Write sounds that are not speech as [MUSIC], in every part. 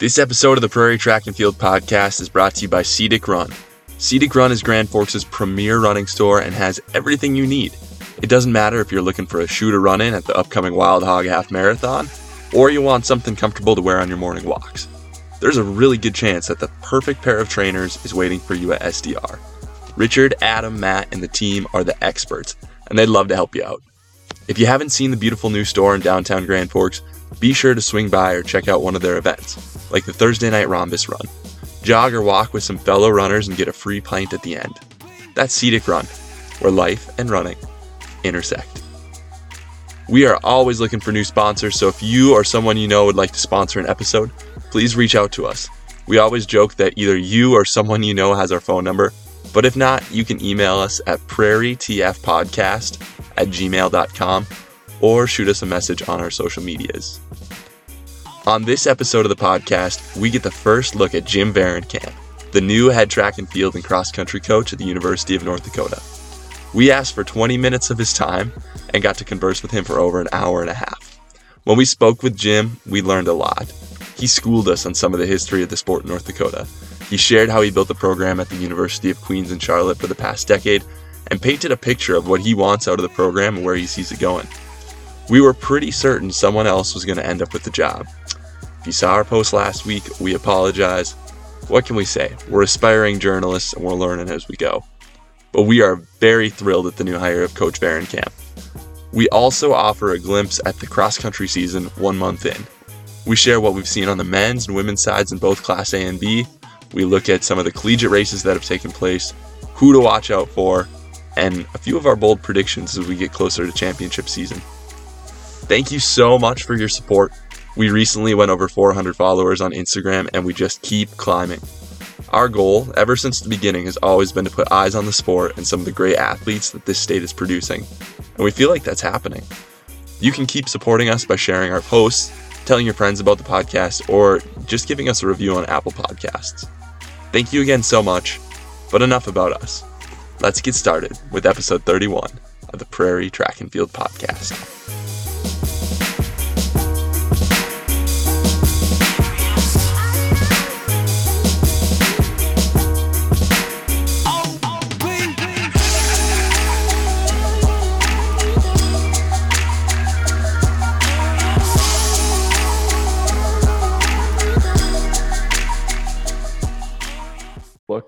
This episode of the Prairie Track and Field podcast is brought to you by Cedic Run. Cedic Run is Grand Forks' premier running store and has everything you need. It doesn't matter if you're looking for a shoe to run in at the upcoming Wild Hog Half Marathon, or you want something comfortable to wear on your morning walks. There's a really good chance that the perfect pair of trainers is waiting for you at SDR. Richard, Adam, Matt, and the team are the experts, and they'd love to help you out. If you haven't seen the beautiful new store in downtown Grand Forks, be sure to swing by or check out one of their events, like the Thursday night Rhombus Run. Jog or walk with some fellow runners and get a free pint at the end. That's Cedic Run, where life and running intersect. We are always looking for new sponsors, so if you or someone you know would like to sponsor an episode, please reach out to us. We always joke that either you or someone you know has our phone number, but if not, you can email us at prairietfpodcast at gmail.com or shoot us a message on our social medias. On this episode of the podcast, we get the first look at Jim Vahrenkamp, the new head track and field and cross country coach at the University of North Dakota. We asked for 20 minutes of his time and got to converse with him for over an hour and a half. When we spoke with Jim, we learned a lot. He schooled us on some of the history of the sport in North Dakota. He shared how he built the program at the University of Queens in Charlotte for the past decade and painted a picture of what he wants out of the program and where he sees it going. We were pretty certain someone else was going to end up with the job. If you saw our post last week, we apologize. What can we say? We're aspiring journalists and we're learning as we go. But we are very thrilled at the new hire of Coach Vahrenkamp. We also offer a glimpse at the cross country season one month in. We share what we've seen on the men's and women's sides in both Class A and B. We look at some of the collegiate races that have taken place, who to watch out for, and a few of our bold predictions as we get closer to championship season. Thank you so much for your support. We recently went over 400 followers on Instagram and we just keep climbing. Our goal, ever since the beginning, has always been to put eyes on the sport and some of the great athletes that this state is producing. And we feel like that's happening. You can keep supporting us by sharing our posts, telling your friends about the podcast, or just giving us a review on Apple Podcasts. Thank you again so much, but enough about us. Let's get started with episode 31 of the Prairie Track and Field Podcast.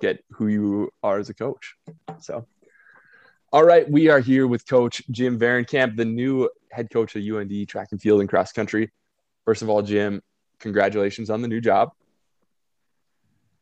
Look at who you are as a coach. So, all right, we are here with Coach Jim Vahrenkamp, the new head coach of UND track and field and cross country. First of all, Jim, congratulations on the new job.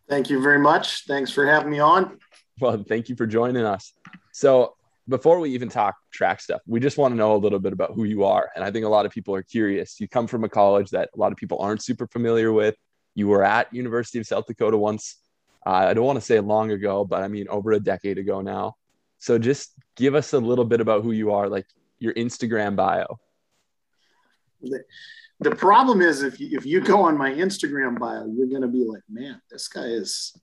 Thank you very much. Thanks for having me on. Well, thank you for joining us. So, before we even talk track stuff, we just want to know a little bit about who you are. And I think a lot of people are curious. You come from a college that a lot of people aren't super familiar with. You were at University of South Dakota once uh, I don't want to say long ago, but I mean over a decade ago now. So just give us a little bit about who you are, like your Instagram bio. The, the problem is if you, if you go on my Instagram bio, you're going to be like, man, this guy is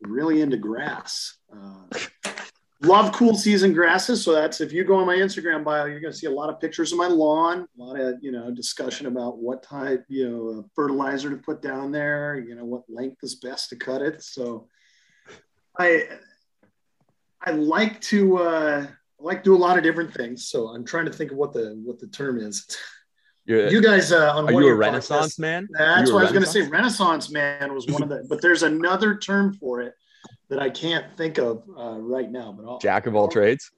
really into grass. Uh, [LAUGHS] love cool season grasses. So that's if you go on my Instagram bio, you're going to see a lot of pictures of my lawn, a lot of you know discussion about what type you know fertilizer to put down there, you know what length is best to cut it. So I I like to uh, like do a lot of different things. So I'm trying to think of what the what the term is. You're, you guys uh, on are you a Renaissance podcasts, man? That's what I was going to say. Renaissance man was one of the, but there's another term for it that I can't think of uh, right now. But I'll, jack of all I'll, trades.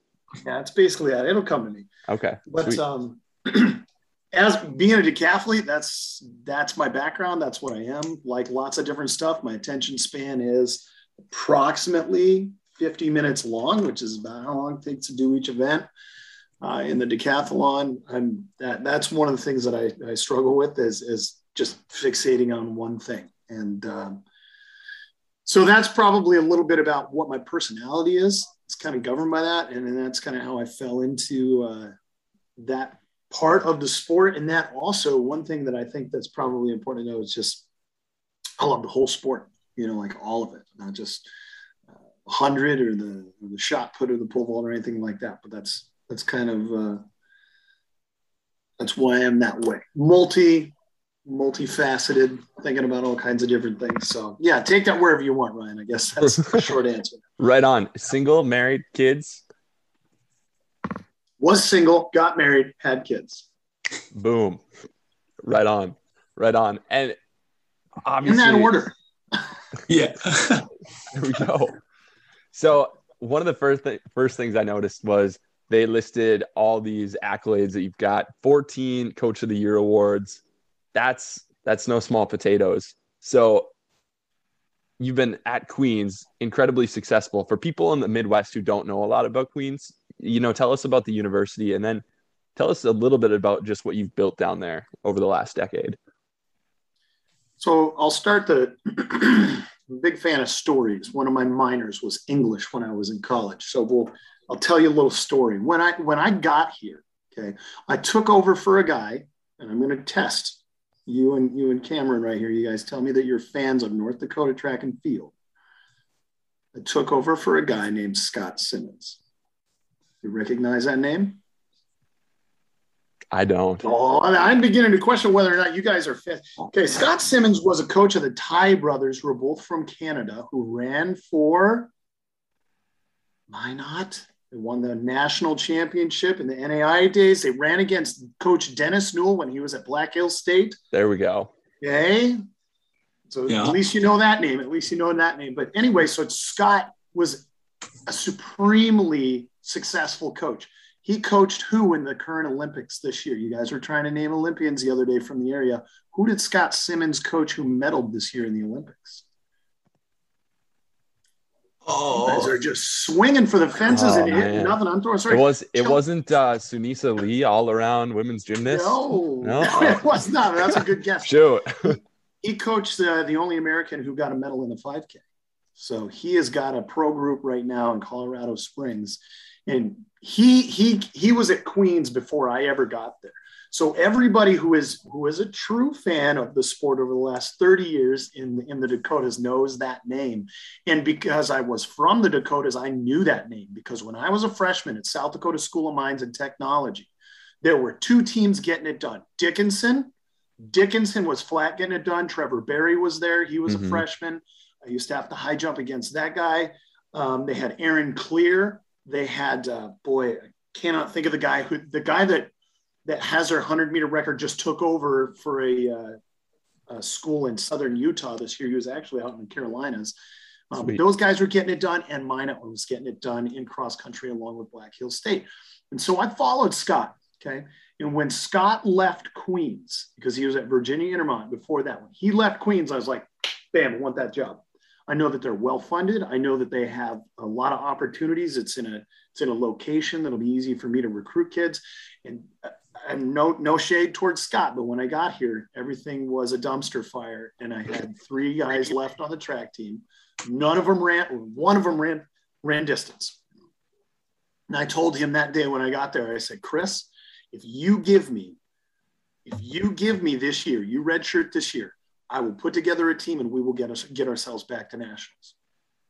Yeah, it's basically that. It'll come to me. Okay. But Sweet. um, [CLEARS THROAT] as being a decathlete, that's that's my background. That's what I am. Like lots of different stuff. My attention span is approximately 50 minutes long, which is about how long it takes to do each event. Uh, in the decathlon, I'm that that's one of the things that I, I struggle with is is just fixating on one thing. And um, so that's probably a little bit about what my personality is. It's kind of governed by that, and then that's kind of how I fell into uh, that part of the sport. And that also one thing that I think that's probably important to know is just I love the whole sport. You know, like all of it, not just uh, hundred or the or the shot put or the pole vault or anything like that. But that's that's kind of uh, that's why I'm that way. Multi multifaceted, thinking about all kinds of different things. So yeah, take that wherever you want, Ryan. I guess that's the [LAUGHS] short answer. Right on. Single, married, kids. Was single, got married, had kids. Boom. Right on. Right on. And obviously in that order. [LAUGHS] yeah. there we go. So one of the first th- first things I noticed was they listed all these accolades that you've got 14 coach of the year awards that's that's no small potatoes. So you've been at queens incredibly successful. For people in the midwest who don't know a lot about queens you know tell us about the university and then tell us a little bit about just what you've built down there over the last decade. So i'll start the [CLEARS THROAT] big fan of stories. One of my minors was english when i was in college. So we'll I'll tell you a little story. When I when I got here, okay, I took over for a guy, and I'm going to test you and you and Cameron right here. You guys tell me that you're fans of North Dakota track and field. I took over for a guy named Scott Simmons. You recognize that name? I don't. Oh, I'm beginning to question whether or not you guys are fit. Okay, Scott Simmons was a coach of the Ty brothers, who are both from Canada, who ran for. Why not? They won the national championship in the NAI days. They ran against Coach Dennis Newell when he was at Black Hill State. There we go. Okay. So yeah. at least you know that name. At least you know that name. But anyway, so Scott was a supremely successful coach. He coached who in the current Olympics this year? You guys were trying to name Olympians the other day from the area. Who did Scott Simmons coach who medaled this year in the Olympics? Oh, you guys are just swinging for the fences oh, and hitting nothing. I'm throwing. Sorry. It was. It wasn't uh, Sunisa Lee, all around women's gymnast. No, no, [LAUGHS] it was not. That's a good guess. Shoot. [LAUGHS] he, coached uh, the only American who got a medal in the 5K. So he has got a pro group right now in Colorado Springs, and he he he was at Queens before I ever got there. So everybody who is who is a true fan of the sport over the last 30 years in, in the Dakotas knows that name. And because I was from the Dakotas, I knew that name because when I was a freshman at South Dakota School of Mines and Technology, there were two teams getting it done. Dickinson, Dickinson was flat getting it done. Trevor Barry was there. He was mm-hmm. a freshman. I used to have to high jump against that guy. Um, they had Aaron Clear. They had uh, boy, I cannot think of the guy who the guy that that has her 100 meter record just took over for a, uh, a, school in southern Utah this year. He was actually out in the Carolinas. Um, those guys were getting it done, and Minot was getting it done in cross country along with Black Hills State. And so I followed Scott. Okay. And when Scott left Queens, because he was at Virginia Intermont before that one, he left Queens. I was like, bam, I want that job. I know that they're well funded. I know that they have a lot of opportunities. It's in a it's in a location that'll be easy for me to recruit kids. And uh, and no no shade towards Scott, but when I got here, everything was a dumpster fire, and I had three guys left on the track team. None of them ran. One of them ran ran distance. And I told him that day when I got there, I said, Chris, if you give me, if you give me this year, you redshirt this year, I will put together a team and we will get us get ourselves back to nationals.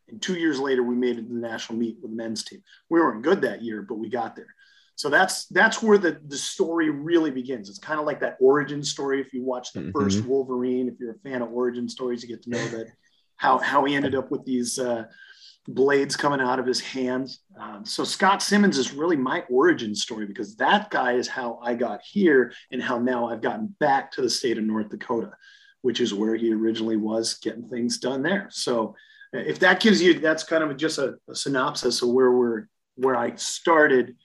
And two years later, we made it to the national meet with the men's team. We weren't good that year, but we got there. So that's that's where the, the story really begins. It's kind of like that origin story. If you watch the mm-hmm. first Wolverine, if you're a fan of origin stories, you get to know that how how he ended up with these uh, blades coming out of his hands. Um, so Scott Simmons is really my origin story because that guy is how I got here and how now I've gotten back to the state of North Dakota, which is where he originally was getting things done there. So if that gives you that's kind of just a, a synopsis of where we're where I started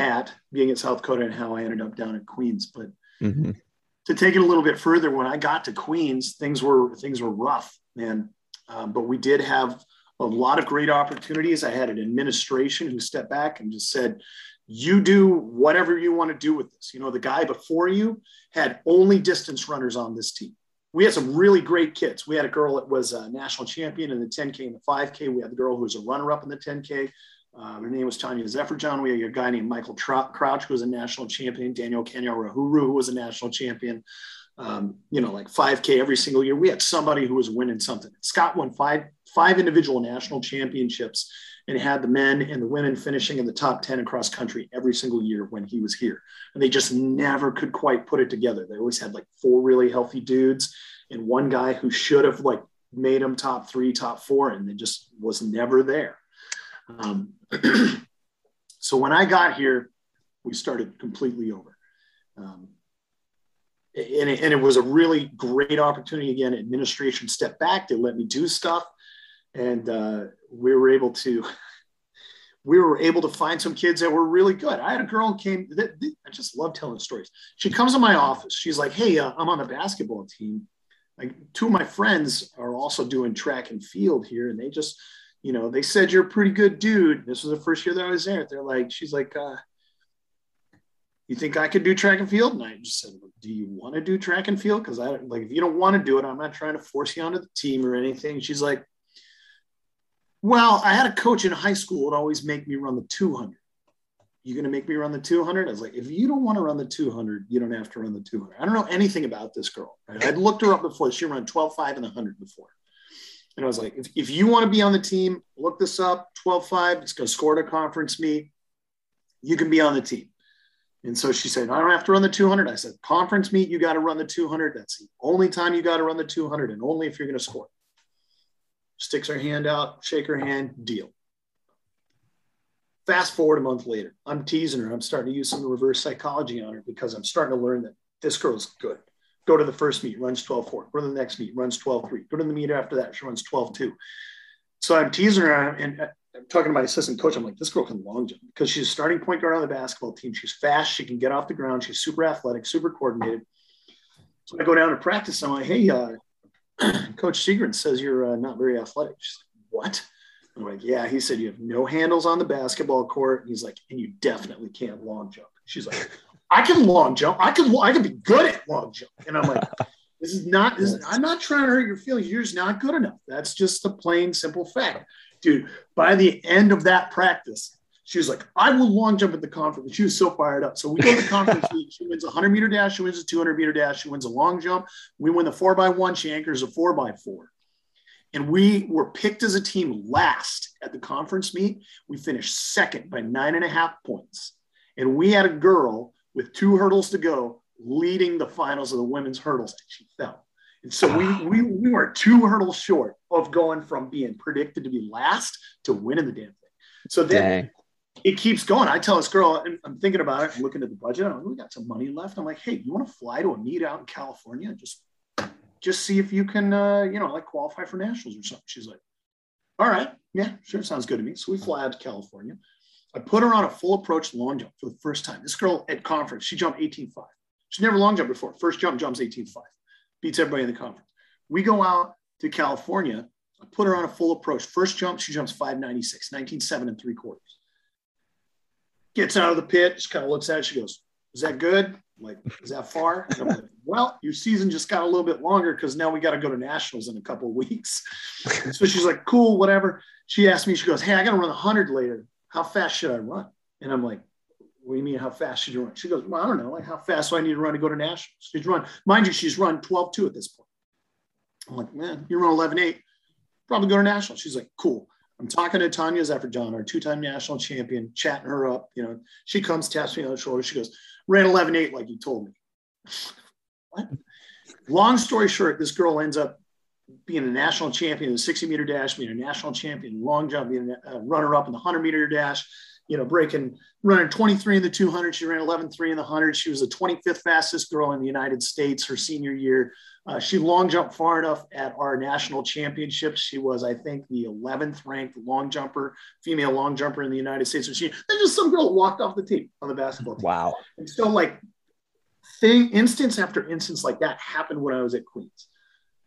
at being at South Dakota and how I ended up down at Queens. But mm-hmm. to take it a little bit further, when I got to Queens, things were things were rough, man. Um, but we did have a lot of great opportunities. I had an administration who stepped back and just said, "You do whatever you want to do with this." You know, the guy before you had only distance runners on this team. We had some really great kids. We had a girl that was a national champion in the 10K and the 5K. We had the girl who was a runner up in the 10K. Um, her name was Tanya Zeferjahn. We had a guy named Michael Crouch, who was a national champion, Daniel Kanyarahuru, who was a national champion. Um, you know, like 5K every single year. We had somebody who was winning something. Scott won five five individual national championships and had the men and the women finishing in the top 10 across country every single year when he was here. And they just never could quite put it together. They always had like four really healthy dudes and one guy who should have like made them top three, top four, and it just was never there. Um, [CLEARS THROAT] so when I got here, we started completely over. Um, and it, and it, was a really great opportunity. Again, administration stepped back; they let me do stuff, and uh, we were able to [LAUGHS] we were able to find some kids that were really good. I had a girl came. That, I just love telling stories. She comes to my office. She's like, "Hey, uh, I'm on the basketball team. Like, two of my friends are also doing track and field here, and they just, you know, they said you're a pretty good dude. This was the first year that I was there. They're like, she's like, uh, you think I could do track and field? And I just said, do you want to do track and field? Because I like, if you don't want to do it, I'm not trying to force you onto the team or anything. She's like, well, I had a coach in high school would always make me run the 200. You going to make me run the 200? I was like, if you don't want to run the 200, you don't have to run the 200. I don't know anything about this girl. Right? I'd looked her up before. She ran 12, 5 and 100 before. And I was like, if, if you want to be on the team, look this up 12, 5. It's going to score at a conference meet. You can be on the team. And so she said, I don't have to run the 200. I said, conference meet, you got to run the 200. That's the only time you got to run the 200 and only if you're going to score. Sticks her hand out, shake her hand, deal. Fast forward a month later, I'm teasing her. I'm starting to use some reverse psychology on her because I'm starting to learn that this girl's good. Go to the first meet, runs 12 4. Go to the next meet, runs 12 3. Go to the meet after that, she runs 12 2. So I'm teasing her and I'm talking to my assistant coach. I'm like, this girl can long jump because she's starting point guard on the basketball team. She's fast. She can get off the ground. She's super athletic, super coordinated. So I go down to practice. I'm like, hey, uh, [CLEARS THROAT] Coach Seagren says you're uh, not very athletic. She's like, what? I'm like, yeah. He said you have no handles on the basketball court. And he's like, and you definitely can't long jump. She's like, I can long jump. I can I can be good at long jump. And I'm like, [LAUGHS] this is not. This is, I'm not trying to hurt your feelings. You're just not good enough. That's just a plain simple fact dude, by the end of that practice, she was like, I will long jump at the conference. She was so fired up. So we go to the conference [LAUGHS] She wins a 100 meter dash. She wins a 200 meter dash. She wins a long jump. We win the four by one. She anchors a four by four. And we were picked as a team last at the conference meet. We finished second by nine and a half points. And we had a girl with two hurdles to go leading the finals of the women's hurdles. And she fell. And so we, we, we were two hurdles short of going from being predicted to be last to winning the damn thing. So then Dang. it keeps going. I tell this girl, and I'm thinking about it, I'm looking at the budget. I'm like, we got some money left. I'm like, hey, you want to fly to a meet out in California? Just just see if you can, uh, you know, like qualify for nationals or something. She's like, all right, yeah, sure, sounds good to me. So we fly out to California. I put her on a full approach long jump for the first time. This girl at conference, she jumped 18.5. She never long jumped before. First jump jumps 18.5 beats everybody in the conference. We go out to California. I put her on a full approach. First jump, she jumps 596, 19.7 and three quarters. Gets out of the pit, just kind of looks at it. She goes, Is that good? I'm like, is that far? Like, [LAUGHS] well, your season just got a little bit longer because now we got to go to nationals in a couple of weeks. [LAUGHS] so she's like, cool, whatever. She asked me, she goes, Hey, I got to run 100 later. How fast should I run? And I'm like, what do you mean, how fast should you run? She goes, Well, I don't know. Like, how fast do I need to run to go to nationals? She's run, mind you, she's run 12 2 at this point. I'm like, Man, you run 11 8, probably go to nationals. She's like, Cool. I'm talking to Tanya Zeferjahn, our two time national champion, chatting her up. You know, she comes, taps me on the shoulder. She goes, Ran 11 8 like you told me. [LAUGHS] what? Long story short, this girl ends up being a national champion in the 60 meter dash, being a national champion in long jump, being a runner up in the 100 meter dash, you know, breaking, running 23 in the 200. She ran 11.3 in the 100. She was the 25th fastest girl in the United States her senior year. Uh, she long jumped far enough at our national championships. She was, I think, the 11th ranked long jumper, female long jumper in the United States. So she, there's just some girl walked off the team on the basketball team. Wow. And so, like, thing, instance after instance like that happened when I was at Queens.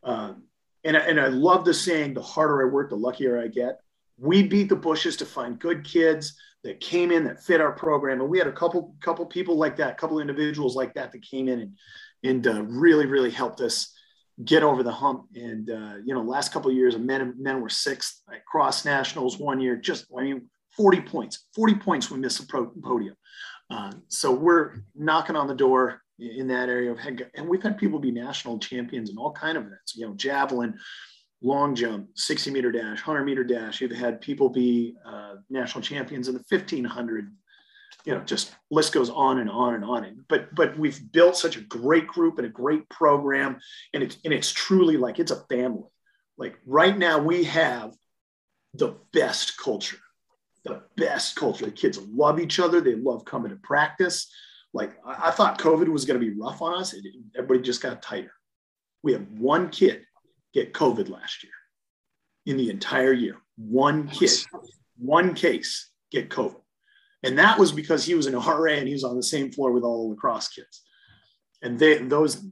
Um, and, and I love the saying, the harder I work, the luckier I get. We beat the bushes to find good kids that came in that fit our program. And we had a couple couple people like that, a couple individuals like that that came in and and uh, really really helped us get over the hump. And uh, you know, last couple years, men men were sixth at cross nationals one year. Just I mean, forty points, forty points we missed the podium. Uh, so we're knocking on the door in that area of head, and we've had people be national champions in all kind of events. You know, javelin, long jump, 60 meter dash, 100 meter dash. You've had people be uh, national champions in the 1500. You know, just list goes on and on and on. But but we've built such a great group and a great program, and it's and it's truly like it's a family. Like right now, we have the best culture, the best culture. The kids love each other. They love coming to practice. Like I, I thought COVID was going to be rough on us. It, everybody just got tighter. We have one kid get COVID last year in the entire year. One kid, one case get COVID. And that was because he was an [LAUGHS] RA and he was on the same floor with all the lacrosse kids. And they those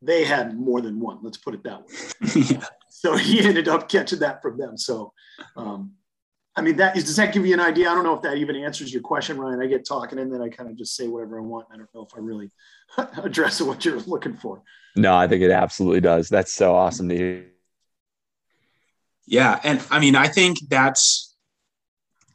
they had more than one, let's put it that way. yeah. [LAUGHS] So he ended up catching that from them. So um, I mean, that is, does that give you an idea? I don't know if that even answers your question, Ryan. I get talking and then I kind of just say whatever I want. I don't know if I really [LAUGHS] address what you're looking for. No, I think it absolutely does. That's so awesome to hear. Yeah. And I mean, I think that's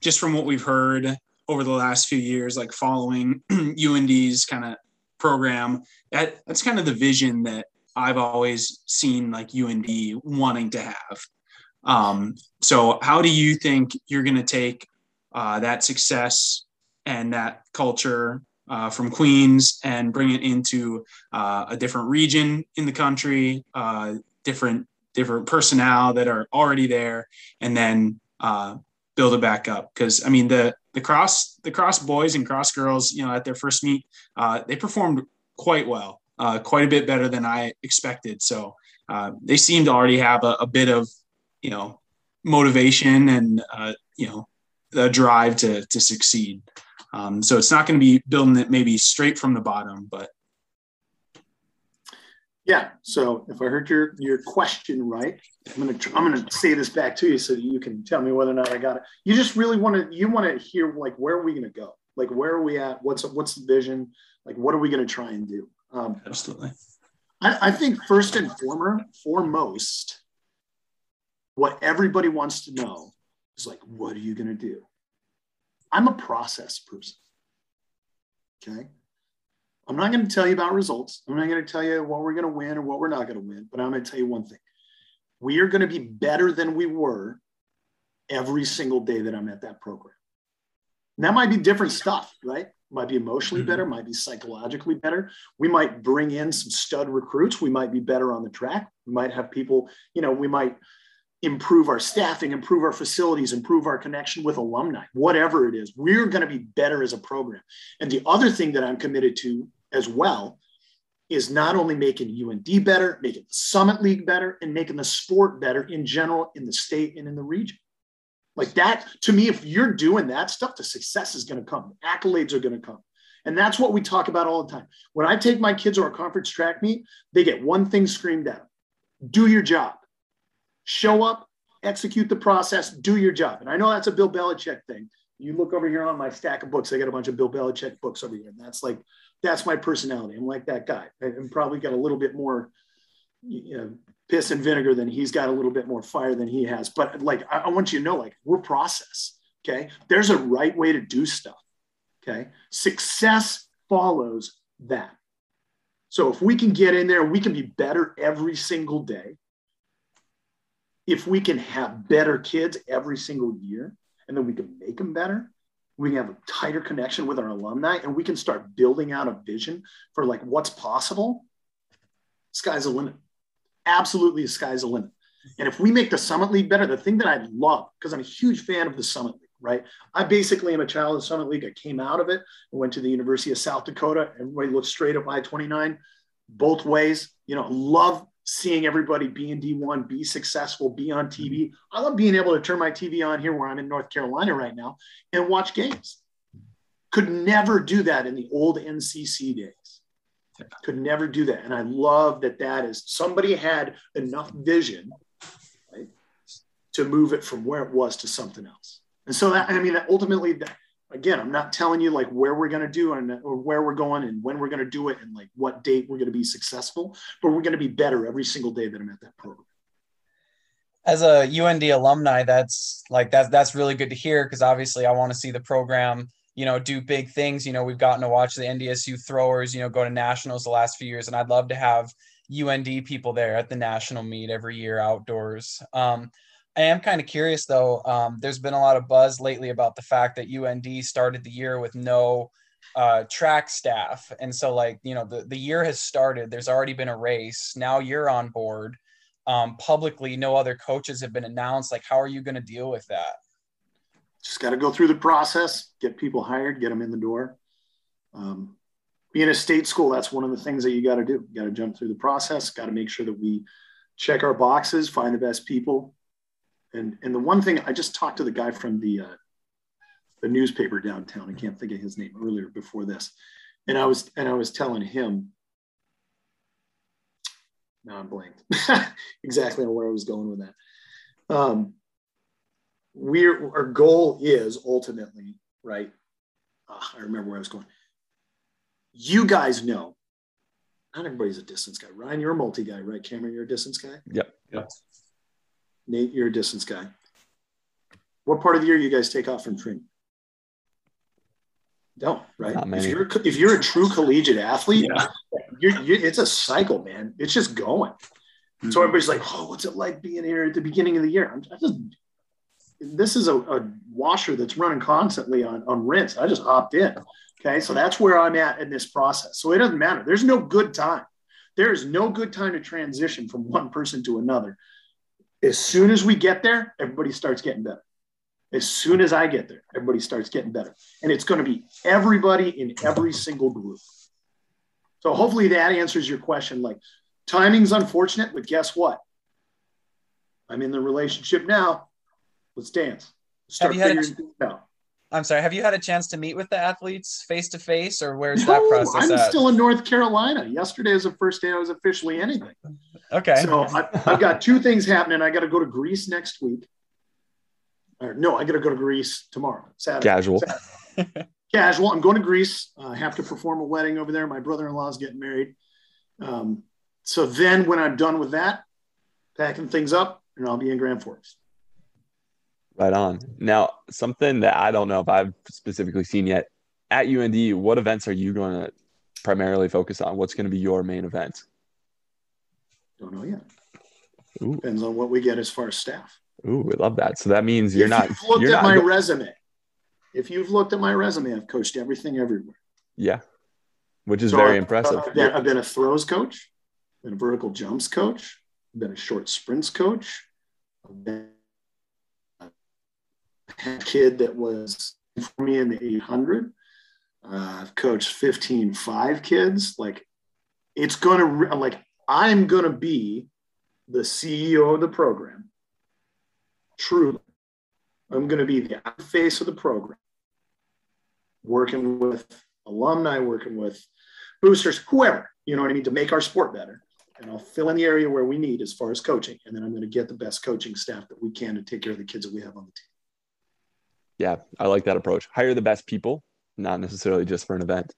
just from what we've heard over the last few years, like following UND's kind of program, that that's kind of the vision that I've always seen like UND wanting to have. Um, so, how do you think you're going to take uh, that success and that culture uh, from Queens and bring it into uh, a different region in the country, uh, different different personnel that are already there, and then uh, build it back up? Because I mean, the the cross the cross boys and cross girls, you know, at their first meet, uh, they performed quite well, quite a bit better than I expected. So. they seem to already have a, a bit of you know motivation and uh, you know the drive to to succeed. Um, so it's not going to be building it maybe straight from the bottom, but yeah. So if I heard your your question right, I'm gonna I'm gonna say this back to you so that you can tell me whether or not I got it. You just really want to you want to hear like where are we gonna go? Like where are we at? What's what's the vision? Like what are we gonna try and do? Um, Absolutely. I, I think first and foremost, foremost, what everybody wants to know is like, what are you going to do? I'm a process person. Okay. I'm not going to tell you about results. I'm not going to tell you what we're going to win or what we're not going to win, but I'm going to tell you one thing. We are going to be better than we were every single day that I'm at that program. And that might be different stuff, right? Might be emotionally mm-hmm. better, might be psychologically better. We might bring in some stud recruits. We might be better on the track. We might have people, you know, we might improve our staffing, improve our facilities, improve our connection with alumni, whatever it is, we're going to be better as a program. And the other thing that I'm committed to as well is not only making UND better, making the Summit League better, and making the sport better in general in the state and in the region. Like that, to me, if you're doing that stuff, the success is going to come, accolades are going to come. And that's what we talk about all the time. When I take my kids to our conference track meet, they get one thing screamed at them do your job show up, execute the process, do your job. And I know that's a Bill Belichick thing. You look over here on my stack of books, I got a bunch of Bill Belichick books over here. And that's like, that's my personality. I'm like that guy. I'm probably got a little bit more you know, piss and vinegar than he's got a little bit more fire than he has. But like, I, I want you to know, like, we're process. Okay. There's a right way to do stuff. Okay. Success follows that. So if we can get in there, we can be better every single day if we can have better kids every single year and then we can make them better we can have a tighter connection with our alumni and we can start building out a vision for like what's possible sky's the limit. Absolutely the sky's the limit. And if we make the summit league better the thing that i love because i'm a huge fan of the summit league right? I basically am a child of the summit league. I came out of it. I went to the university of south dakota. Everybody looks straight up i-29 both ways you know love seeing everybody be in D1, be successful, be on TV. Mm-hmm. I love being able to turn my TV on here where I'm in North Carolina right now and watch games. Could never do that in the old NCC days. Could never do that. And I love that that is somebody had enough vision right, to move it from where it was to something else. And so that, I mean, ultimately, that, again, I'm not telling you like where we're going to do and or where we're going and when we're going to do it and like what date we're going to be successful, but we're going to be better every single day that I'm at that program. As a UND alumni, that's like that's that's really good to hear because obviously I want to see the program, you know, do big things. You know, we've gotten to watch the NDSU throwers, you know, go to nationals the last few years, and I'd love to have UND people there at the national meet every year outdoors. Um, I am kind of curious though. Um, there's been a lot of buzz lately about the fact that UND started the year with no uh, track staff, and so like you know the the year has started. There's already been a race. Now you're on board. Um, publicly, no other coaches have been announced. Like, how are you going to deal with that? Just got to go through the process, get people hired, get them in the door. Um, being a state school, that's one of the things that you got to do. You got to jump through the process. Got to make sure that we check our boxes, find the best people, and and the one thing I just talked to the guy from the uh, the newspaper downtown. I can't think of his name earlier before this, and I was and I was telling him. Now I'm blanked [LAUGHS] exactly on where I was going with that. Um, we're our goal is ultimately right. Oh, I remember where I was going. You guys know, not everybody's a distance guy. Ryan, you're a multi guy, right? Cameron, you're a distance guy. Yep. Yep. Nate, you're a distance guy. What part of the year you guys take off from training? Don't right. If you're if you're a true collegiate athlete, Yeah. you're, you it's a cycle, man. It's just going. Mm-hmm. So everybody's like, "Oh, what's it like being here at the beginning of the year?" I'm I just this is a, a washer that's running constantly on on rinse. I just hopped in. Okay, so that's where I'm at in this process. So it doesn't matter. There's no good time. There is no good time to transition from one person to another. As soon as we get there, everybody starts getting better. As soon as I get there, everybody starts getting better. And it's going to be everybody in every single group. So hopefully that answers your question. Like timing's unfortunate, but guess what? I'm in the relationship now. Let's dance. Start you had a- figuring things out. I'm sorry. Have you had a chance to meet with the athletes face to face, or where's that process I'm at? still in North Carolina. Yesterday is the first day I was officially anything. okay. So I, I've got two things happening. I got to go to Greece next week. Or no, I got to go to Greece tomorrow. Saturday. Casual. Saturday. [LAUGHS] Casual. I'm going to Greece. Uh, I have to perform a wedding over there. My brother-in-law is getting married. Um, so then, when I'm done with that, packing things up, and I'll be in Grand Forks. Right on. Now, something that I don't know if I've specifically seen yet at UND, what events are you going to primarily focus on? What's going to be your main event? Don't know yet. Ooh, Depends on what we get as far as staff. ooh, we love that. So that means you're if not. You've looked You're at not. my go- resume. If you've looked at my resume, I've coached everything everywhere. yeah, which is So very I've- impressive. I've been, I've been a throws coach, been a vertical jumps coach, been a short sprints coach. I've been a kid that was for me in the 800. Uh, I've coached 15 five kids. Like it's going to, I'm like, I'm going to be the CEO of the program. Truly. I'm going to be the face of the program, working with alumni, working with boosters, whoever, you know what I mean, to make our sport better. And I'll fill in the area where we need as far as coaching. And then I'm going to get the best coaching staff that we can to take care of the kids that we have on the team. Yeah, I like that approach. Hire the best people, not necessarily just for an event.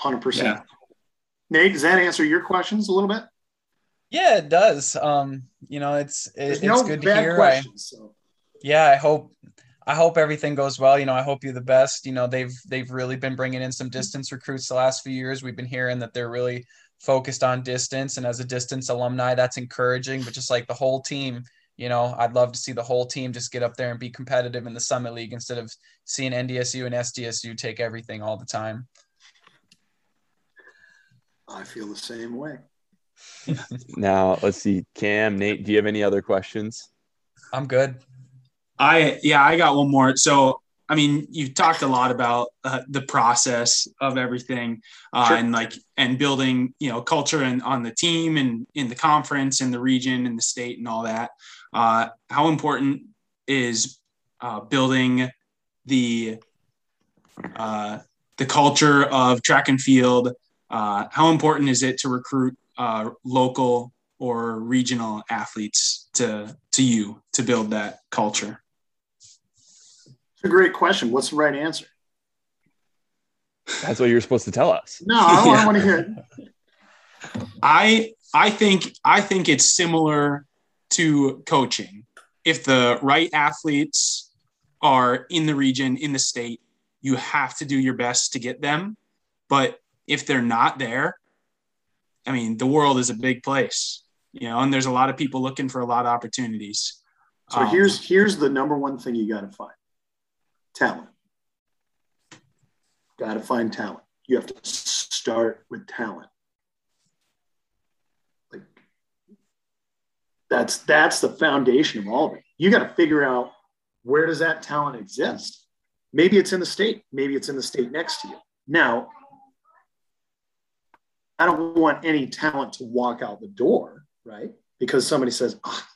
100%. Yeah. Nate, does that answer your questions a little bit? yeah, it does. Um, you know, it's it, it's no good to bad hear. I, questions. So. yeah, I hope I hope everything goes well. You know, I hope you're the best. You know, they've they've really been bringing in some distance recruits the last few years. We've been hearing that they're really focused on distance, and as a distance alumni, that's encouraging. But just like the whole team, you know, I'd love to see the whole team just get up there and be competitive in the Summit League instead of seeing NDSU and SDSU take everything all the time. I feel the same way. [LAUGHS] Now, let's see. Cam, Nate, do you have any other questions? I'm good. I yeah, I got one more. So I mean, you've talked a lot about uh, the process of everything, uh, Sure. and like and building, you know, culture and on the team and in the conference and the region and the state and all that. Uh, how important is uh, building the uh, the culture of track and field? Uh, how important is it to recruit uh, local or regional athletes to to you to build that culture? It's a great question. What's the right answer? That's what you're supposed to tell us. No, I don't Yeah. want to hear it. [LAUGHS] I I think I think it's similar to coaching. If the right athletes are in the region, in the state, you have to do your best to get them. But if they're not there, I mean, the world is a big place. you know, and there's a lot of people looking for a lot of opportunities. So um, here's here's the number one thing you got to find: talent. Got to find talent. You have to start with talent. That's that's the foundation of all of it. You got to figure out where does that talent exist. Maybe it's in the state. Maybe it's in the state next to you. Now, I don't want any talent to walk out the door, right? Because somebody says, oh,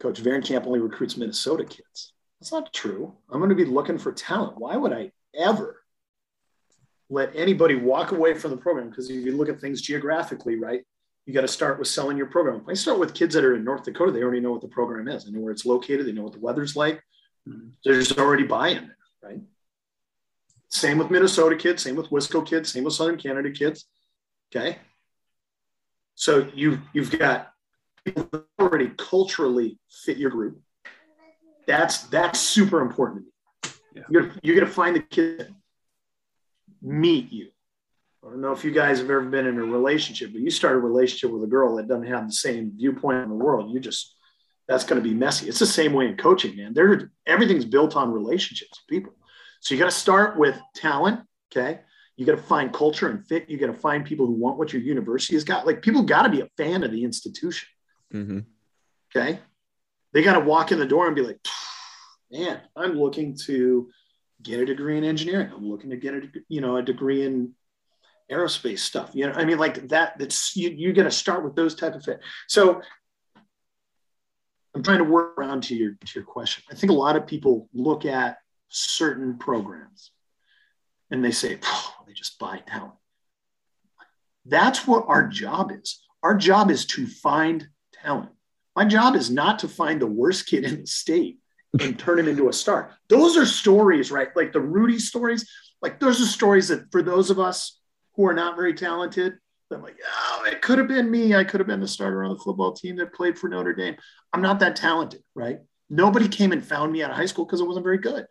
Coach Camp only recruits Minnesota kids. That's not true. I'm going to be looking for talent. Why would I ever let anybody walk away from the program? Because if you look at things geographically, right, you got to start with selling your program. I start with kids that are in North Dakota, they already know what the program is. They know where it's located. They know what the weather's like. Mm-hmm. There's already buy-in, right? Same with Minnesota kids. Same with Wisco kids. Same with Southern Canada kids. Okay. So you you've got people that already culturally fit your group. That's that's super important. Yeah. You're, you're gonna find the kid meet you. I don't know if you guys have ever been in a relationship, but you start a relationship with a girl that doesn't have the same viewpoint in the world. You just that's going to be messy. It's the same way in coaching, man. There, everything's built on relationships, people. So you got to start with talent. Okay. You got to find culture and fit. You got to find people who want what your university has got. Like people got to be a fan of the institution. Mm-hmm. Okay. They got to walk in the door and be like, man, I'm looking to get a degree in engineering. I'm looking to get a, you know, a degree in aerospace stuff. You know, I mean, like that, that's, you, you got to start with those type of fit. So I'm trying to work around to your, to your question. I think a lot of people look at certain programs and they say, they just buy talent. That's what our job is. Our job is to find talent. My job is not to find the worst kid in the state and turn him into a star. Those are stories, right? Like the Rudy stories. Like those are stories that for those of us who are not very talented, I'm like, oh, it could have been me. I could have been the starter on the football team that played for Notre Dame. I'm not that talented, right? Nobody came and found me out of high school because I wasn't very good.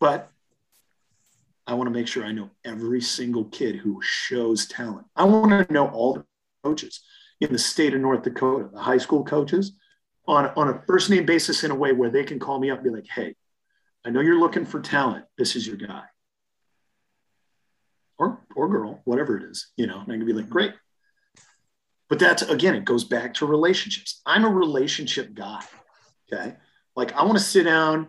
But I want to make sure I know every single kid who shows talent. I want to know all the coaches in the state of North Dakota, the high school coaches, on, on a first name basis in a way where they can call me up and be like, hey, I know you're looking for talent. This is your guy. Or, girl, whatever it is, you know, and I can be like, great. But that's again, it goes back to relationships. I'm a relationship guy. Okay. Like I want to sit down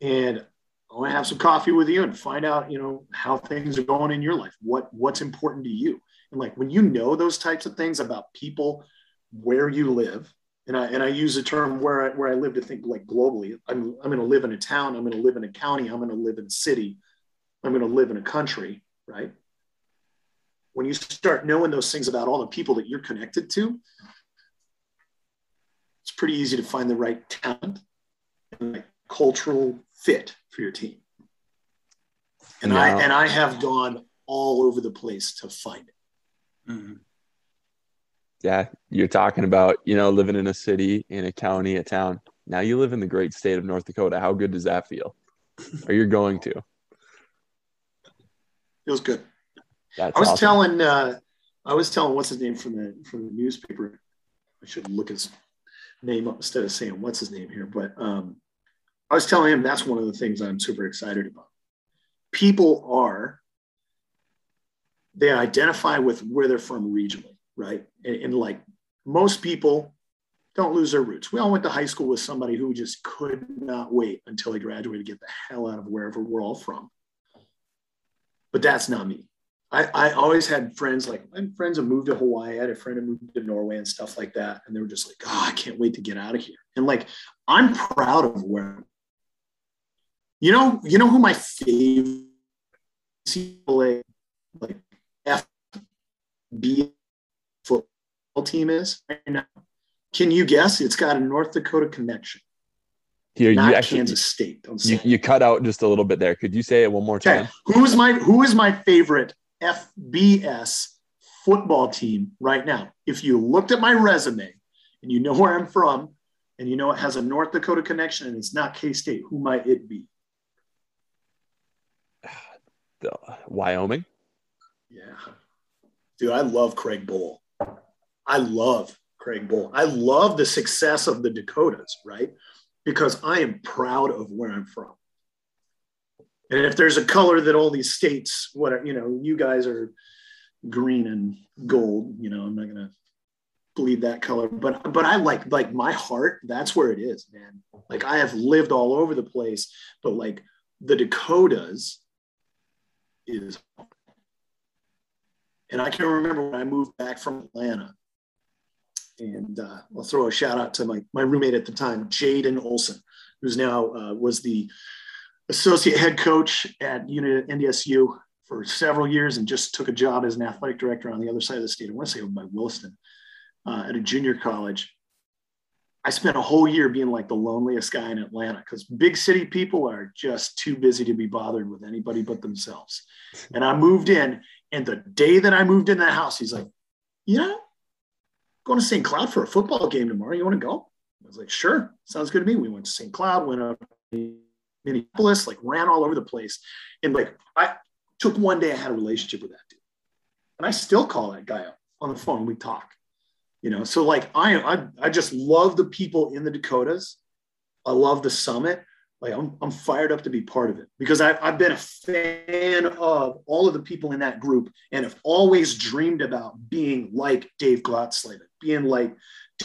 and I want to have some coffee with you and find out, you know, how things are going in your life. What what's important to you. And like when you know those types of things about people, where you live, and I and I use the term where I where I live to think like globally. I'm I'm going to live in a town. I'm going to live in a county. I'm going to live in a city. I'm going to live in a country. Right. When you start knowing those things about all the people that you're connected to, it's pretty easy to find the right talent and like cultural fit for your team. And I and I have gone all over the place to find it. Mm-hmm. Yeah, you're talking about you know living in a city, in a county, a town. Now you live in the great state of North Dakota. How good does that feel? Are you going to? Feels good. That's I was awesome. telling uh, I was telling what's his name from the from the newspaper. I should look his name up instead of saying what's his name here, but um, I was telling him that's one of the things I'm super excited about. People are, they identify with where they're from regionally, right? And, and, like most people don't lose their roots. We all went to high school with somebody who just could not wait until they graduated to get the hell out of wherever we're all from. But that's not me. I, I always had friends like my friends have moved to Hawaii. I had a friend who moved to Norway and stuff like that. And they were just like, oh, I can't wait to get out of here. And like, I'm proud of where you know, you know who my favorite CLA like FB football team is right now? Can you guess? It's got a North Dakota connection. Here, Not you actually, Kansas State. You, you, cut out just a little bit there. Could you say it one more time? Okay. Who is my Who is my favorite FBS football team right now? If you looked at my resume and you know where I'm from, and you know it has a North Dakota connection, and it's not K State, who might it be? [SIGHS] Wyoming. Yeah. dude, I love Craig Bohl. I love Craig Bohl. I love the success of the Dakotas, right? Because I am proud of where I'm from. And if there's a color that all these states, whatever, you know, you guys are green and gold, you know, I'm not gonna bleed that color, but but I like like my heart, that's where it is, man. Like I have lived all over the place, but like the Dakotas is and I can remember when I moved back from Atlanta. And uh, I'll throw a shout out to my, my roommate at the time, Jaden Olson, who's now uh, was the associate head coach at NDSU for several years and just took a job as an athletic director on the other side of the state. I want to say by Williston uh, at a junior college. I spent a whole year being like the loneliest guy in Atlanta because big city people are just too busy to be bothered with anybody but themselves. And I moved in, and the day that I moved in that house, he's like, "You know, going to St. Cloud for a football game tomorrow. You want to go?" I was like, "Sure, sounds good to me." We went to St. Cloud, went up Minneapolis, like ran all over the place, and like I took one day. I had a relationship with that dude, and I still call that guy up on the phone. We talk, you know. So like I I I just love the people in the Dakotas. I love the summit. Like I'm, I'm fired up to be part of it because I've, I've been a fan of all of the people in that group and have always dreamed about being like Dave Glotzleben, being like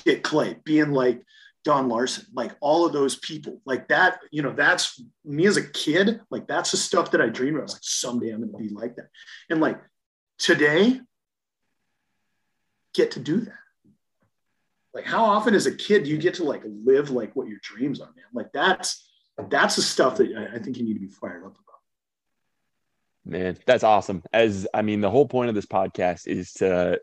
Dick Clay, being like Don Larson, like all of those people, like that, you know, that's me as a kid, like that's the stuff that I dreamed of. I was like, someday I'm going to be like that. And like today, get to do that. Like, how often as a kid do you get to like live like what your dreams are, man? Like, that's that's the stuff that I, I think you need to be fired up about. Man, that's awesome. As I mean, the whole point of this podcast is to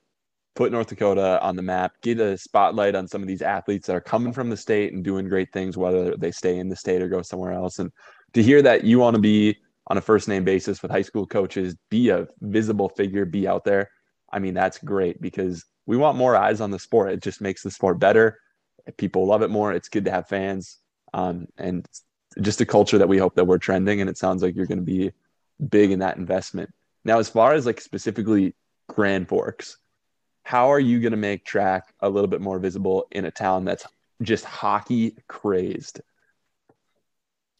put North Dakota on the map, get a spotlight on some of these athletes that are coming from the state and doing great things, whether they stay in the state or go somewhere else. And to hear that you want to be on a first name basis with high school coaches, be a visible figure, be out there. I mean, that's great because we want more eyes on the sport. It just makes the sport better. People love it more. It's good to have fans. Um, and just a culture that we hope that we're trending. And it sounds like you're going to be big in that investment. Now, as far as like specifically Grand Forks, how are you going to make track a little bit more visible in a town that's just hockey crazed?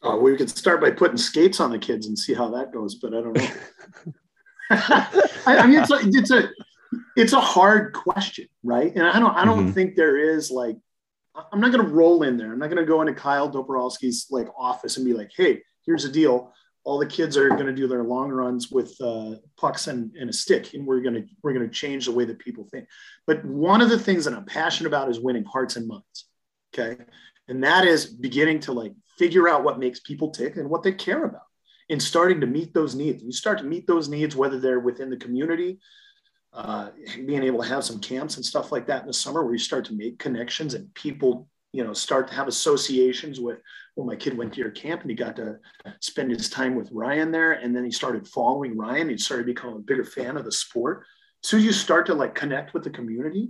Oh, we could start by putting skates on the kids and see how that goes, but I don't know. [LAUGHS] I, mean, it's a, it's a it's a hard question, right? And I don't I don't mm-hmm. think there is like I'm not going to roll in there. I'm not going to go into Kyle Doborowski's like office and be like, "Hey, here's the deal. All the kids are going to do their long runs with uh, pucks and, and a stick, and we're going to we're going to change the way that people think." But one of the things that I'm passionate about is winning hearts and minds. Okay, and that is beginning to like figure out what makes people tick and what they care about, and starting to meet those needs. You start to meet those needs whether they're within the community uh, being able to have some camps and stuff like that in the summer where you start to make connections and people you know start to have associations with well my kid went to your camp and he got to spend his time with ryan there and then he started following ryan he started becoming a bigger fan of the sport so you start to like connect with the community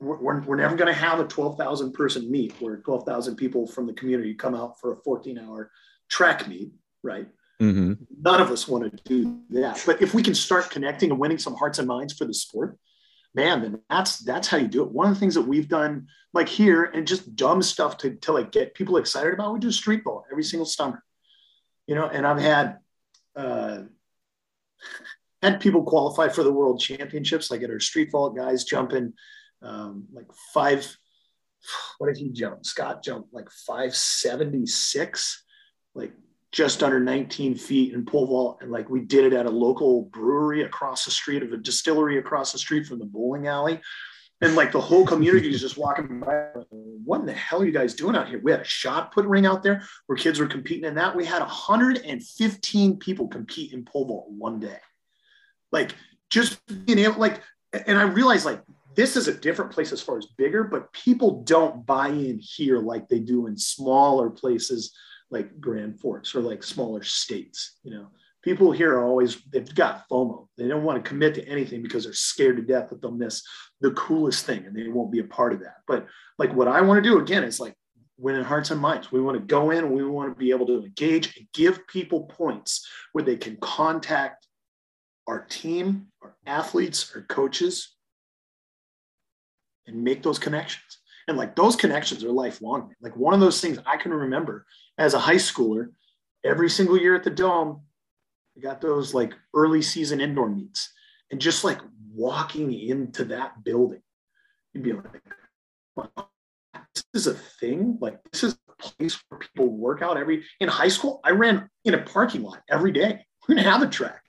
we're, we're, we're never going to have a 12000 person meet where 12000 people from the community come out for a 14 hour track meet right Mm-hmm. None of us want to do that. But if we can start connecting and winning some hearts and minds for the sport, man, then that's that's how you do it. One of the things that we've done, like here, and just dumb stuff to, to like get people excited about, we do street vault every single summer. You know, and I've had uh, had people qualify for the world championships, like at our street vault guys jumping um, like five. What did he jump? Scott jumped like 576, like just under 19 feet in pole vault. And like we did it at a local brewery across the street of a distillery across the street from the bowling alley. And like the whole community is just walking by. What in the hell are you guys doing out here? We had a shot put ring out there where kids were competing in that. We had 115 people compete in pole vault one day. Like just being able, like, and I realized like this is a different place as far as bigger, but people don't buy in here like they do in smaller places like Grand Forks or like smaller states. You know, people here are always they've got FOMO. They don't want to commit to anything because they're scared to death that they'll miss the coolest thing and they won't be a part of that. But like what I want to do again is like winning hearts and minds. We want to go in we want to be able to engage and give people points where they can contact our team, our athletes, our coaches, and make those connections. And like those connections are lifelong. Like one of those things I can remember as a high schooler, every single year at the Dome, we got those like early season indoor meets. And just like walking into that building, you'd be like, this is a thing. Like this is a place where people work out every in high school. I ran in a parking lot every day. We didn't have a track.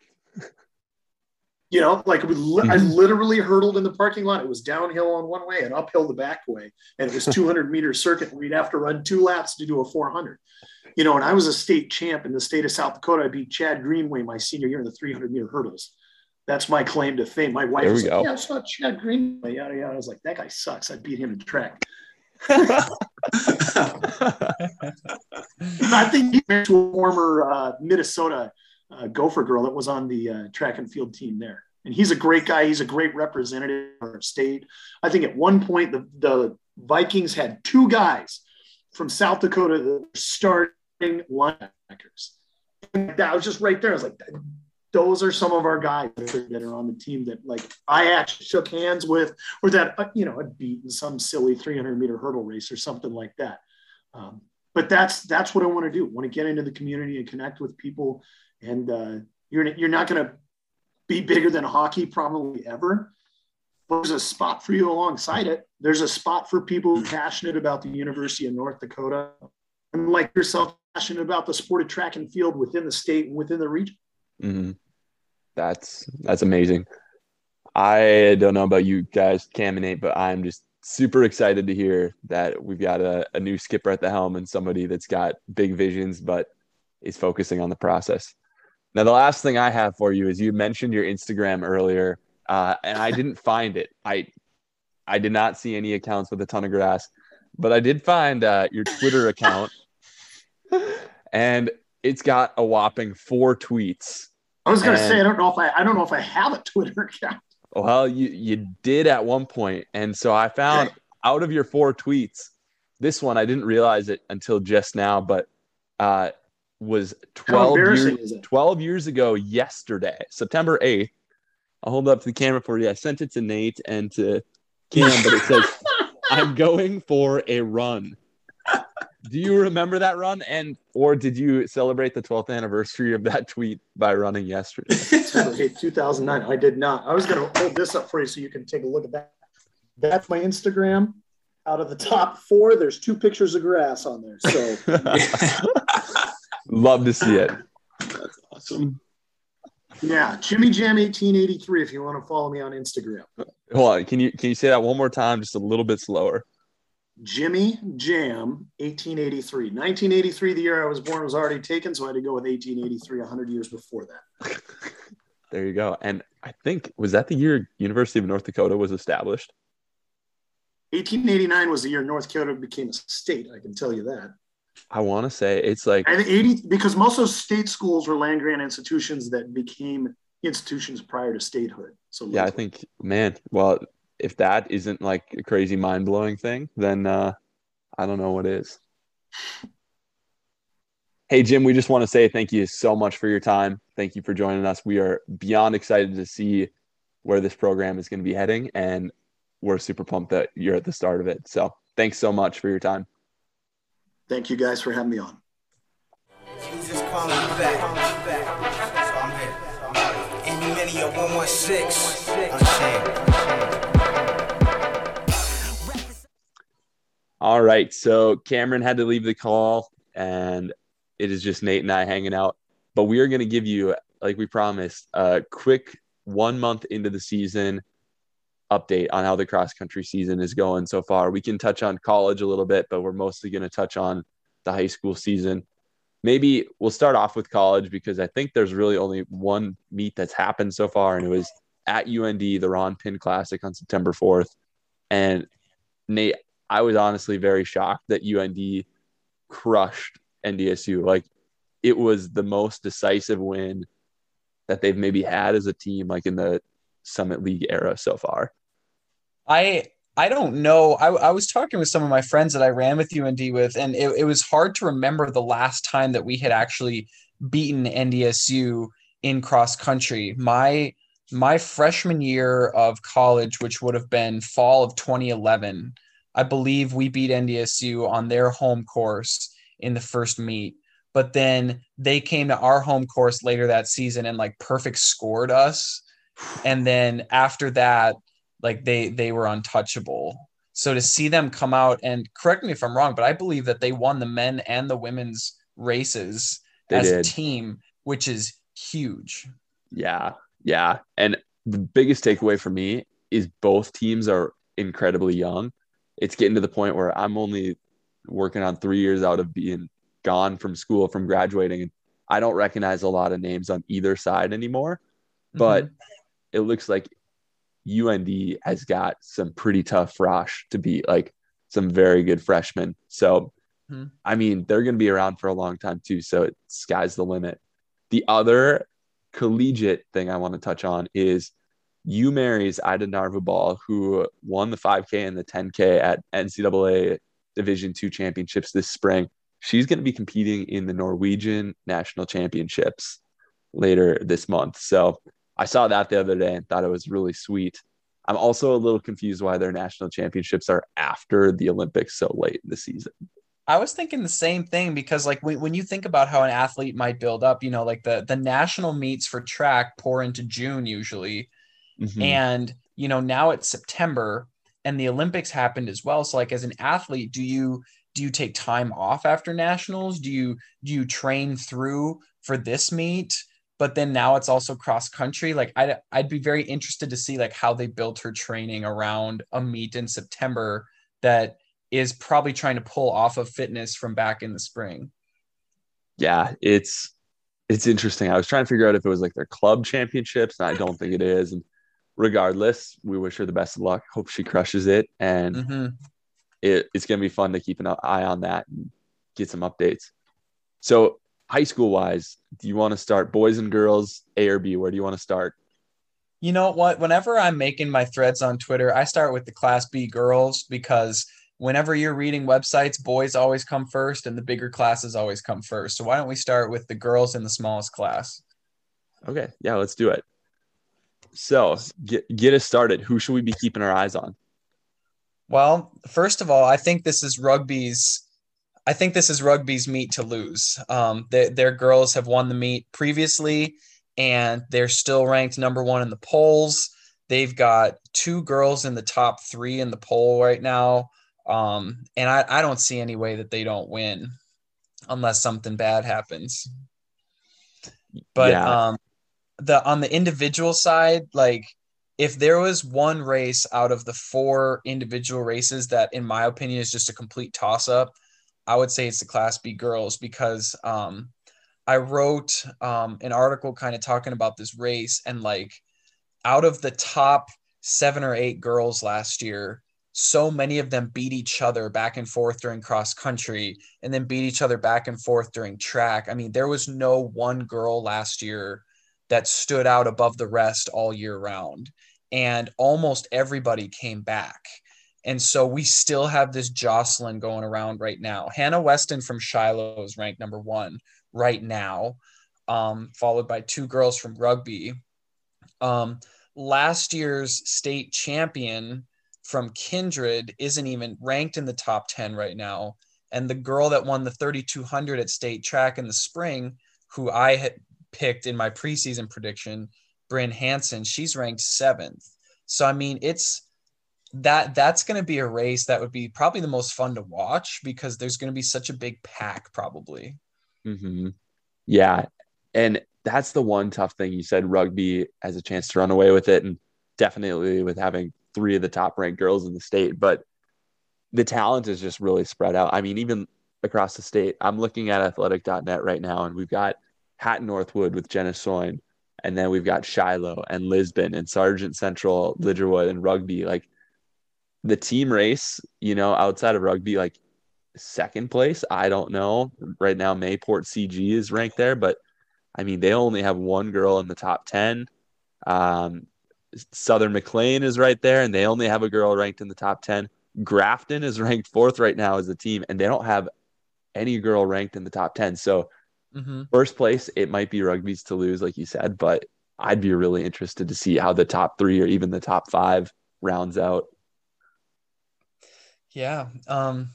You know, like we li- I Mhm. literally hurdled in the parking lot. It was downhill on one way and uphill the back way. And it was [LAUGHS] 200 meter circuit. We'd have to run two laps to do a 400. You know, and I was a state champ in the state of South Dakota. I beat Chad Greenway my senior year in the 300 meter hurdles. That's my claim to fame. My wife There we was like, "Yeah, I saw Chad Greenway." Yada yada. I was like, "That guy sucks." I beat him in track. [LAUGHS] [LAUGHS] I think he went to a former uh, Minnesota uh, Gopher girl that was on the uh, track and field team there. And he's a great guy. He's a great representative of state. I think at one point the, the Vikings had two guys from South Dakota that starting linebackers. And that was just right there. I was like, those are some of our guys that are on the team that like I actually shook hands with, or that uh, you know had beaten some silly 300 meter hurdle race or something like that. Um, but that's that's what I want to do. Want to get into the community and connect with people. And uh, you're you're not going to be bigger than hockey probably ever. But there's a spot for you alongside it. There's a spot for people who are passionate about the University of North Dakota and like yourself, passionate about the sport of track and field within the state and within the region. Mhm. That's that's amazing. I don't know about you guys, Cam and Nate, but I'm just super excited to hear that we've got a, a new skipper at the helm and somebody that's got big visions, but is focusing on the process. Now, the last thing I have for you is you mentioned your Instagram earlier, uh, and I didn't [LAUGHS] find it. I I did not see any accounts with a ton of grass, but I did find uh, your Twitter account, [LAUGHS] and it's got a whopping four tweets. I was going to And- say I don't know if I I don't know if I have a Twitter account. Well, you you did at one point, and so I found [LAUGHS] out of your four tweets, this one I didn't realize it until just now, but uh, was twelve years twelve years ago yesterday, September eighth. I'll hold up to the camera for you. I sent it to Nate and to Cam, but it says, [LAUGHS] "I'm going for a run." Do you remember that run, and or did you celebrate the twelfth anniversary of that tweet by running yesterday? [LAUGHS] September 8th, 2009. I did not. I was going to hold this up for you so you can take a look at that. That's my Instagram. Out of the top four, there's two pictures of grass on there. So [LAUGHS] Love to see it. That's awesome. yeah, Jimmy Jam 1883 if you want to follow me on Instagram. Hold on. Can you can you say that one more time, just a little bit slower? Jimmy Jam 1883. 1983, the year I was born, was already taken, so I had to go with 1883, 100 years before that. [LAUGHS] There you go. And I think was that the year University of North Dakota was established? 1889 was the year North Dakota became a state. I can tell you that. I want to say it's like And 80 because most of state schools were land grant institutions that became institutions prior to statehood. So yeah, I think man, well, if that isn't like a crazy mind blowing thing, then uh I don't know what is. Hey Jim, we just want to say thank you so much for your time. Thank you for joining us. We are beyond excited to see where this program is going to be heading and we're super pumped that you're at the start of it. So, thanks so much for your time. Thank you guys for having me on. You just me back. So I'm here. Any many of 116. Unchained. All right. So Cameron had to leave the call, and it is just Nate and I hanging out. But we are going to give you, like we promised, a quick one month into the season update on how the cross country season is going so far. We can touch on college a little bit, but we're mostly going to touch on the high school season. Maybe we'll start off with college because I think there's really only one meet that's happened so far, and it was at UND, the Ron Pynn Classic on September 4th. And Nate, I was honestly very shocked that UND crushed NDSU. Like it was the most decisive win that they've maybe had as a team, like in the Summit League era so far. I I don't know. I, I was talking with some of my friends that I ran with UND with, and it, it was hard to remember the last time that we had actually beaten NDSU in cross country. My my freshman year of college, which would have been fall of 2011, I believe we beat NDSU on their home course in the first meet. But then they came to our home course later that season and like perfect scored us. And then after that, like they they were untouchable. So to see them come out and correct me if I'm wrong, but I believe that they won the men and the women's races They as did. a team, which is huge. Yeah, yeah. And the biggest takeaway for me is both teams are incredibly young. It's getting to the point where I'm only working on three years out of being gone from school, from graduating, and I don't recognize a lot of names on either side anymore. But Mhm. it looks like UND has got some pretty tough rush to beat, like some very good freshmen. So, Mhm. I mean, they're going to be around for a long time too. So, it, sky's the limit. The other collegiate thing I want to touch on is U Mary's Ida Narbuvoll, who won the 5K and the 10K at NCAA Division two championships this spring. She's going to be competing in the Norwegian national championships later this month. So I saw that the other day and thought it was really sweet. I'm also a little confused why their national championships are after the Olympics so late in the season. I was thinking the same thing because like when, when you think about how an athlete might build up, you know, like the the national meets for track pour into June usually. Mhm. And you know, now it's September and the Olympics happened as well. So like as an athlete, do you do you take time off after nationals? Do you do you train through for this meet? But then now it's also cross country. Like I'd I'd be very interested to see like how they built her training around a meet in September that is probably trying to pull off of fitness from back in the spring. yeah, it's it's interesting. I was trying to figure out if it was like their club championships, and I don't think it is. And regardless, we wish her the best of luck. Hope she crushes it, and hmm it, it's going to be fun to keep an eye on that and get some updates. So, high school wise, do you want to start boys and girls, A or B? Where do you want to start? You know what? Whenever I'm making my threads on Twitter, I start with the Class B girls because whenever you're reading websites, boys always come first and the bigger classes always come first. So why don't we start with the girls in the smallest class? Okay, yeah, let's do it. So, get get us started. Who should we be keeping our eyes on? Well, first of all, I think this is rugby's. I think this is rugby's meet to lose. Um, their, their girls have won the meet previously, and they're still ranked number one in the polls. They've got two girls in the top three in the poll right now, um, and I, I don't see any way that they don't win, unless something bad happens. But Yeah. um, the on the individual side, like if there was one race out of the four individual races that, in my opinion, is just a complete toss up, I would say it's the Class B girls because um, I wrote um, an article kind of talking about this race and like out of the top seven or eight girls last year, so many of them beat each other back and forth during cross country and then beat each other back and forth during track. I mean, there was no one girl last year that stood out above the rest all year round. And almost everybody came back. And so we still have this Jocelyn going around right now. Hannah Weston from Shiloh is ranked number one right now, um, followed by two girls from rugby. Um, last year's state champion from Kindred isn't even ranked in the top 10 right now. And the girl that won the 3200 at state track in the spring, who I had picked in my preseason prediction, Bryn Hansen, she's ranked seventh. So, I mean, it's that that's going to be a race that would be probably the most fun to watch because there's going to be such a big pack, probably. hmm Yeah. And that's the one tough thing. You said rugby has a chance to run away with it, and definitely with having three of the top ranked girls in the state. But the talent is just really spread out. I mean, even across the state, I'm looking at athletic.net right now, and we've got Hatton Northwood with Jenna Soin, and then we've got Shiloh and Lisbon and Sargent Central, Lidgerwood, and rugby. Like the team race, you know, outside of rugby, like second place. I don't know. Right now, Mayport CG is ranked there, but I mean, they only have one girl in the top 10. Um, Southern McLean is right there, and they only have a girl ranked in the top 10. Grafton is [LAUGHS] ranked fourth right now as a team, and they don't have any girl ranked in the top 10. So hmm First place, it might be rugby's to lose, like you said, but I'd be really interested to see how the top three or even the top five rounds out. Yeah. Um,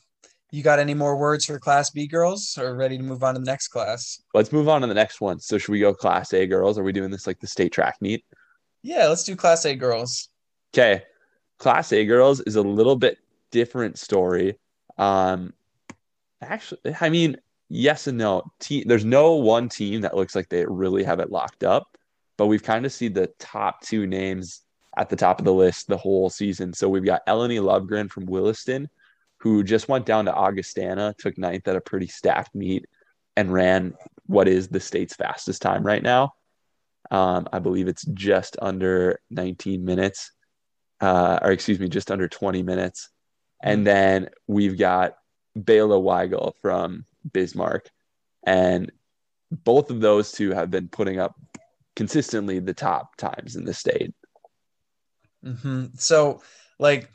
you got any more words for Class B girls, or ready to move on to the next class? Let's move on to the next one. So, should we go Class A girls? Are we doing this like the state track meet? Yeah, let's do Class A girls. Okay. Class A girls is a little bit different story. Um, actually, I mean, yes and no. Team, there's no one team that looks like they really have it locked up, but we've kind of seen the top two names at the top of the list the whole season. So we've got Eleni Lovegren from Williston, who just went down to Augustana, took ninth at a pretty stacked meet, and ran what is the state's fastest time right now. Um, I believe it's just under 19 minutes, uh, or excuse me, just under 20 minutes. And then we've got Bela Weigel from Bismarck. And both of those two have been putting up consistently the top times in the state. Hmm So, like,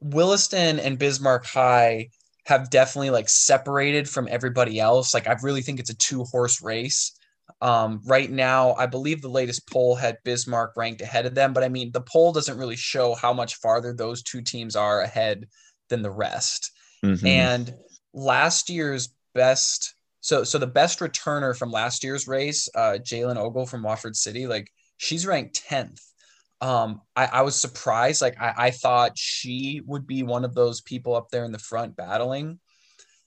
Williston and Bismarck High have definitely like separated from everybody else. Like, I really think it's a two horse race. Um, right now, I believe the latest poll had Bismarck ranked ahead of them, but I mean, the poll doesn't really show how much farther those two teams are ahead than the rest. Mhm. And last year's best, so so the best returner from last year's race, uh, Jalen Ogle from Watford City, like she's ranked tenth. Um, I, I was surprised. Like I, I thought she would be one of those people up there in the front battling.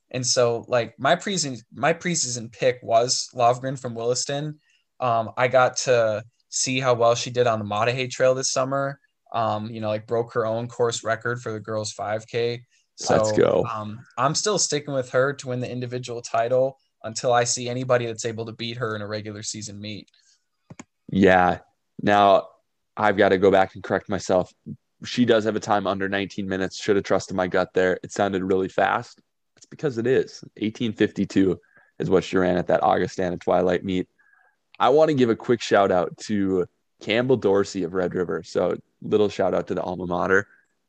And so like my preseason my preseason pick was Lovgren from Williston. Um, I got to see how well she did on the Maah Daah Hey Trail this summer. Um, you know, like broke her own course record for the girls 5K. So Let's go. Um, I'm still sticking with her to win the individual title until I see anybody that's able to beat her in a regular season meet. Yeah. Now I've got to go back and correct myself. She does have a time under 19 minutes. Should have trusted my gut there. It sounded really fast. It's because it is. 1852 is what she ran at that Augustana Twilight meet. I want to give a quick shout out to Campbell Dorsey of Red River. So little shout out to the alma mater.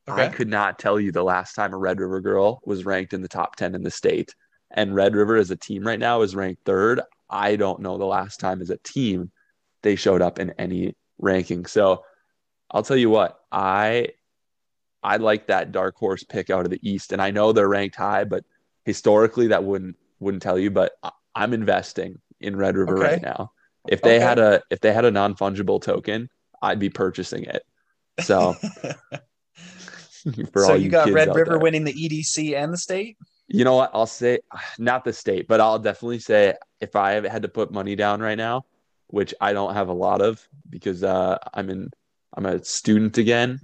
I could not tell you the last time a Red River girl was ranked in the top 10 in the state. And Red River as a team right now is ranked third. I don't know the last time as a team they showed up in any ranking. So I'll tell you what, I I like that dark horse pick out of the East. And I know they're ranked high, but historically that wouldn't wouldn't tell you. But I'm investing in Red River Okay. right now. If they Okay. had a if they had a non-fungible token, I'd be purchasing it. So [LAUGHS] for so all you got Red River there. winning the EDC and the state? You know what? I'll say [SIGHS] not the state, but I'll definitely say if I had to put money down right now, which I don't have a lot of because uh, I'm in I'm a student again,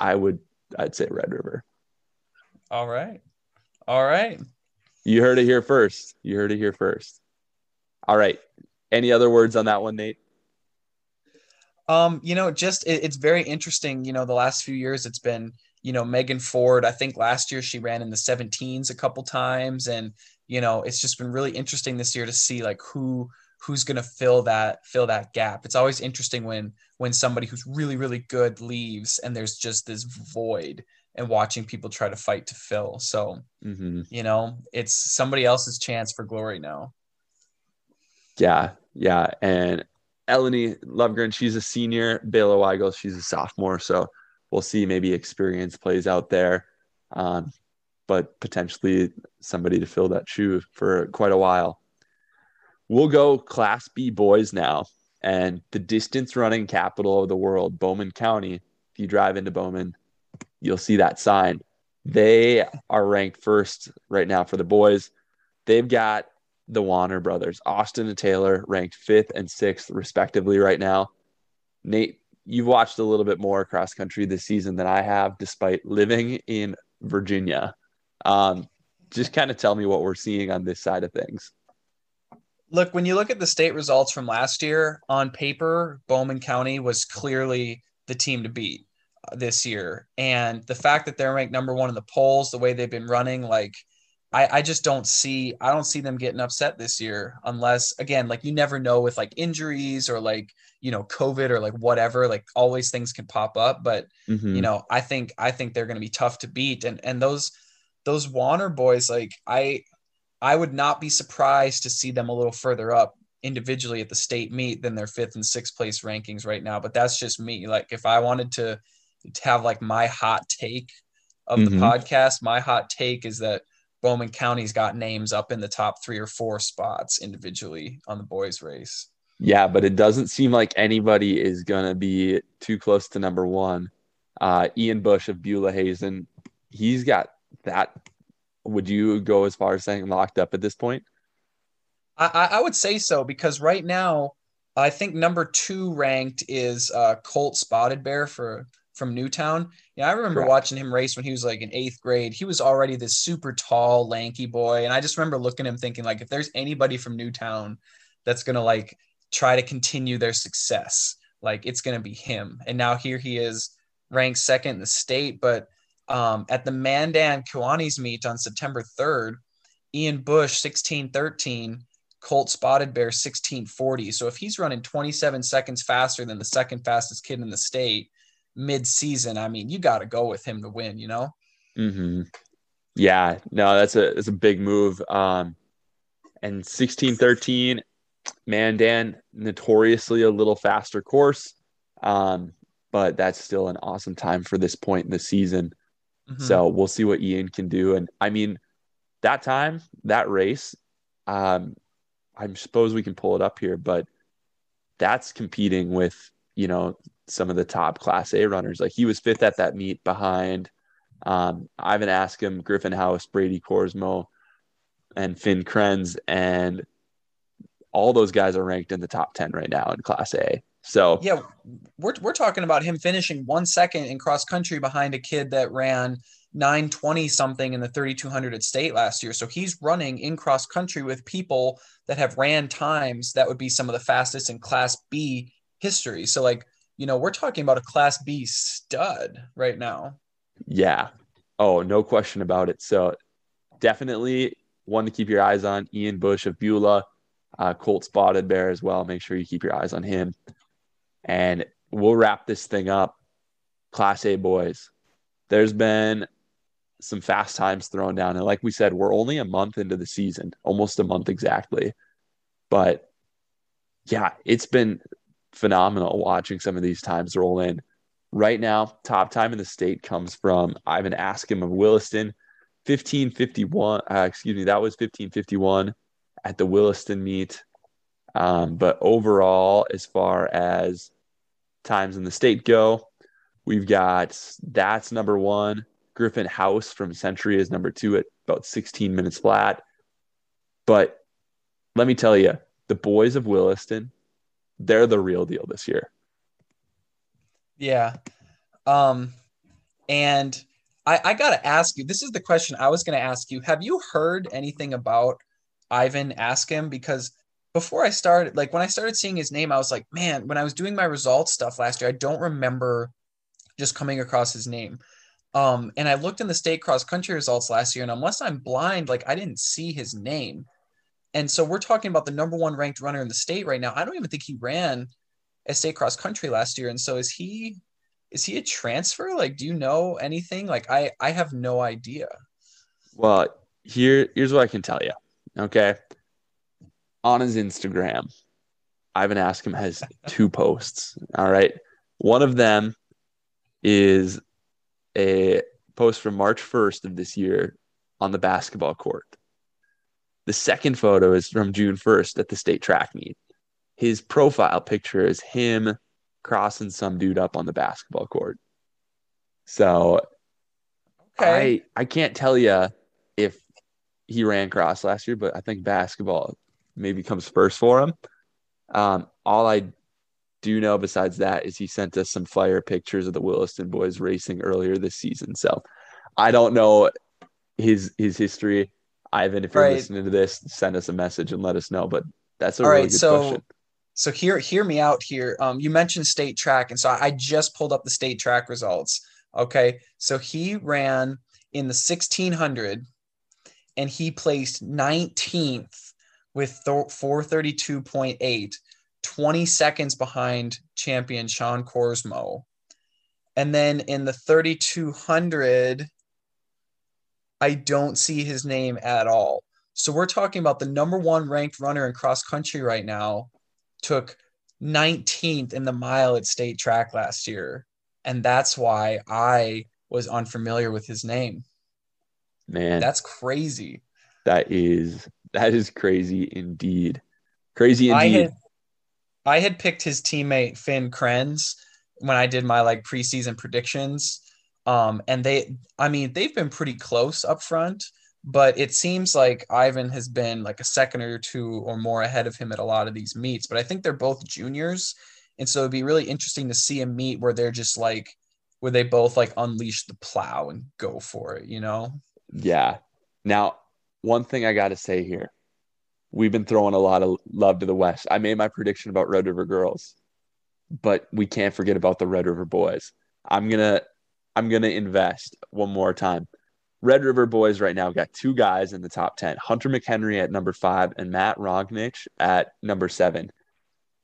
I would I'd say Red River. All right. All right. You heard it here first. You heard it here first. All right. Any other words on that one, Nate? Um, you know, just it, it's very interesting. You know, the last few years it's been, you know, Megan Ford. I think last year she ran in the 17s a couple times, and you know, it's just been really interesting this year to see like who who's going to fill that fill that gap. It's always interesting when when somebody who's really really good leaves and there's just this void and watching people try to fight to fill. So, Mm-hmm. you know, it's somebody else's chance for glory now. Yeah, yeah. And Eleni Lovegren, she's a senior. Bela Weigel, she's a sophomore. So we'll see. Maybe experience plays out there, um, but potentially somebody to fill that shoe for quite a while. We'll go Class B boys now, and the distance running capital of the world, Bowman County. If you drive into Bowman, you'll see that sign. They are ranked first right now for the boys. They've got the Warner brothers, Austin and Taylor, ranked fifth and sixth, respectively, right now. Nate, you've watched a little bit more cross country this season than I have, despite living in Virginia. Um, just kind of tell me what we're seeing on this side of things. Look, when you look at the state results from last year, on paper, Bowman County was clearly the team to beat uh, this year. And the fact that they're ranked number one in the polls, the way they've been running, like I, I just don't see I don't see them getting upset this year unless again, like you never know with like injuries or like, you know, COVID or like whatever, like always things can pop up. But Mhm. you know, I think I think they're gonna be tough to beat. And and those those Warner boys, like I I would not be surprised to see them a little further up individually at the state meet than their fifth and sixth place rankings right now. But that's just me. Like if I wanted to, to have like my hot take of the Mhm. podcast, my hot take is that Bowman County's got names up in the top three or four spots individually on the boys race. Yeah, but it doesn't seem like anybody is going to be too close to number one. Uh, Ian Bush of Beulah Hazen, he's got that. Would you go as far as saying locked up at this point? I, I- would say so because right now, I think number two ranked is uh, Colt Spotted Bear for from New Town. Yeah, I remember Correct. watching him race when he was like in eighth grade. He was already this super tall, lanky boy, and I just remember looking at him thinking like, if there's anybody from New Town that's gonna like try to continue their success, like it's gonna be him. And now here he is, ranked second in the state, but um, at the Mandan Kiwanis meet on September 3rd, Ian Bush 1613 Colt Spotted Bear 1640. So if he's running 27 seconds faster than the second fastest kid in the state mid season, I mean, you got to go with him to win, you know? Mm-hmm. Yeah, no, that's a that's a big move. Um, and sixteen thirteen, Mandan notoriously a little faster course, um, but that's still an awesome time for this point in the season. Mhm. So we'll see what Ian can do. And I mean, that time, that race, um, I suppose we can pull it up here, but that's competing with, you know, some of the top class A runners. Like he was fifth at that meet behind um, Ivan Askham, Griffin House, Brady Korsmo, and Finn Krenz. And all those guys are ranked in the top 10 right now in class A. So yeah, we're, we're talking about him finishing one second in cross country behind a kid that ran 920 something in the 3200 at state last year. So he's running in cross country with people that have ran times that would be some of the fastest in class B history. So, like, you know, we're talking about a class B stud right now. Yeah. Oh, no question about it. So definitely one to keep your eyes on. Ian Bush of Beulah, uh, Colt Spotted Bear as well. Make sure you keep your eyes on him. And we'll wrap this thing up. Class A boys. There's been some fast times thrown down. And like we said, we're only a month into the season, almost a month exactly. But yeah, it's been phenomenal watching some of these times roll in. Right now, top time in the state comes from Ivan Askham of Williston, 1551. Uh, excuse me, that was 1551 at the Williston meet. Um, but overall, as far as times in the state go, we've got that's number one. Griffin House from Century is number two at about 16 minutes flat. But let me tell you, the boys of Williston, they're the real deal this year. Yeah. Um, and I, I got to ask you this is the question I was going to ask you. Have you heard anything about Ivan Askham? Because before I started, like when I started seeing his name, I was like, man, when I was doing my results stuff last year, I don't remember just coming across his name. Um, and I looked in the state cross country results last year, and unless I'm blind, like I didn't see his name. And so we're talking about the number one ranked runner in the state right now. I don't even think he ran a state cross country last year. And so is he is he a transfer? Like, do you know anything? Like I I have no idea. Well, here here's what I can tell you. Okay. On his Instagram, Ivan Askham has two posts. All right. One of them is a post from March 1st of this year on the basketball court. The second photo is from June 1st at the state track meet. His profile picture is him crossing some dude up on the basketball court. So Okay. I I can't tell you if he ran cross last year, but I think basketball maybe comes first for him. Um, all I do know besides that is he sent us some fire pictures of the Williston boys racing earlier this season. So I don't know his his history. Ivan, if you're Right. listening to this, send us a message and let us know. But that's a All really right, good so question. so hear hear me out here. Um, you mentioned state track, and so I, I just pulled up the state track results. Okay, so he ran in the 1600, and he placed 19th with th- 432.8, 20 seconds behind champion Sean Korsmo. And then in the 3200, I don't see his name at all. So we're talking about the number one ranked runner in cross country right now took 19th in the mile at state track last year. And that's why I was unfamiliar with his name. Man, That's crazy. that is that is crazy indeed. Crazy I indeed. had I had picked his teammate Finn Krenz when I did my like preseason predictions. Um, and they I mean they've been pretty close up front, but it seems like Ivan has been like a second or two or more ahead of him at a lot of these meets. But I think they're both juniors. And so it'd be really interesting to see a meet where they're just like where they both like unleash the plow and go for it, you know? Yeah. Now, one thing I got to say here, we've been throwing a lot of love to the West. I made my prediction about Red River girls, but we can't forget about the Red River boys. I'm gonna, I'm gonna invest one more time. Red River boys right now got two guys in the top ten: Hunter McHenry at number five and Matt Rognich at number seven.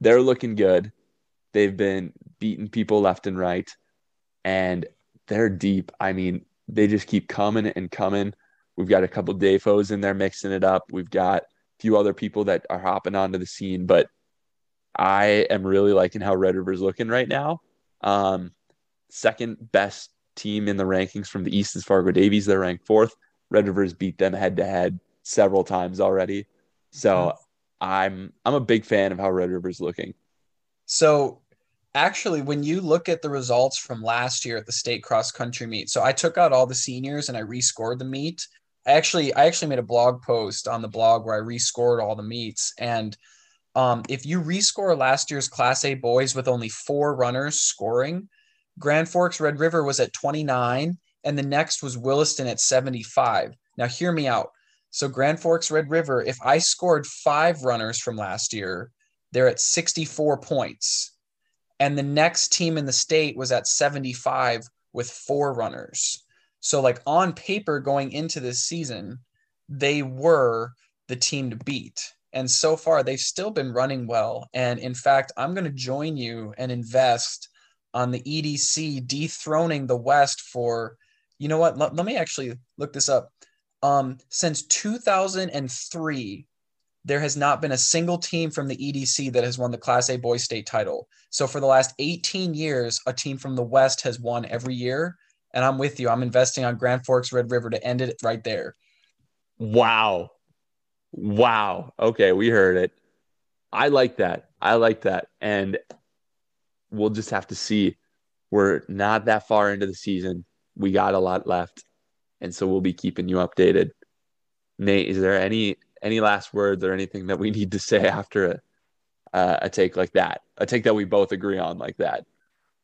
They're looking good. They've been beating people left and right, and they're deep. I mean, they just keep coming and coming. We've got a couple Dafos in there mixing it up. We've got a few other people that are hopping onto the scene, but I am really liking how Red River's looking right now. Um, second best team in the rankings from the East is Fargo Davies. They're ranked fourth. Red River's beat them head to head several times already. So I'm I'm a big fan of how Red River's looking. So actually when you look at the results from last year at the state cross country meet, so I took out all the seniors and I rescored the meet. I actually I actually made a blog post on the blog where I rescored all the meets and um, if you rescore last year's Class A boys with only four runners scoring, Grand Forks Red River was at 29, and the next was Williston at 75. Now, hear me out. So, Grand Forks Red River, if I scored five runners from last year, they're at 64 points. And the next team in the state was at 75 with four runners. So, like on paper going into this season, they were the team to beat. And so far, they've still been running well. And in fact, I'm going to join you and invest on the EDC dethroning the West for, you know what? Let, let me actually look this up. Um, since 2003, there has not been a single team from the EDC that has won the Class A boys state title. So for the last 18 years, a team from the West has won every year. And I'm with you. I'm investing on Grand Forks Red River to end it right there. Wow. Wow. Okay, we heard it. I like that. I like that. And we'll just have to see. We're not that far into the season. We got a lot left. And so we'll be keeping you updated. Nate, is there any any last words or anything that we need to say [LAUGHS] after a uh, a take like that? A take that we both agree on like that.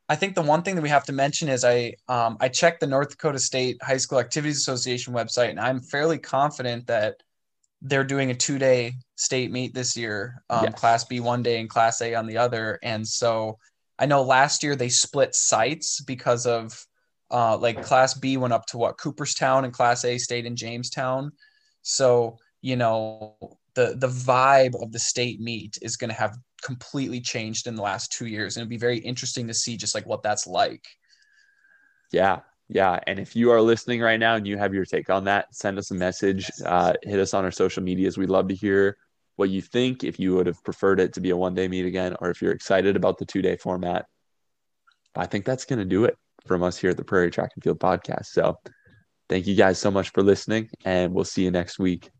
I think the one thing that we have to mention is I um, I checked the North Dakota State High School Activities Association website, and I'm fairly confident that they're doing a two day state meet this year, um, Yes. Class B one day and Class A on the other. And so I know last year they split sites because of uh, like Class B went up to what Cooperstown and Class A stayed in Jamestown. So you know the the vibe of the state meet is going to have completely changed in the last two years, and it'd be very interesting to see just like what that's like. Yeah, yeah. And if you are listening right now and you have your take on that, send us a message. Uh, hit us on our social medias. We'd love to hear what you think. If you would have preferred it to be a one day meet again, or if you're excited about the two day format. I think that's going to do it from us here at the Prairie Track and Field Podcast. So thank you guys so much for listening, and we'll see you next week.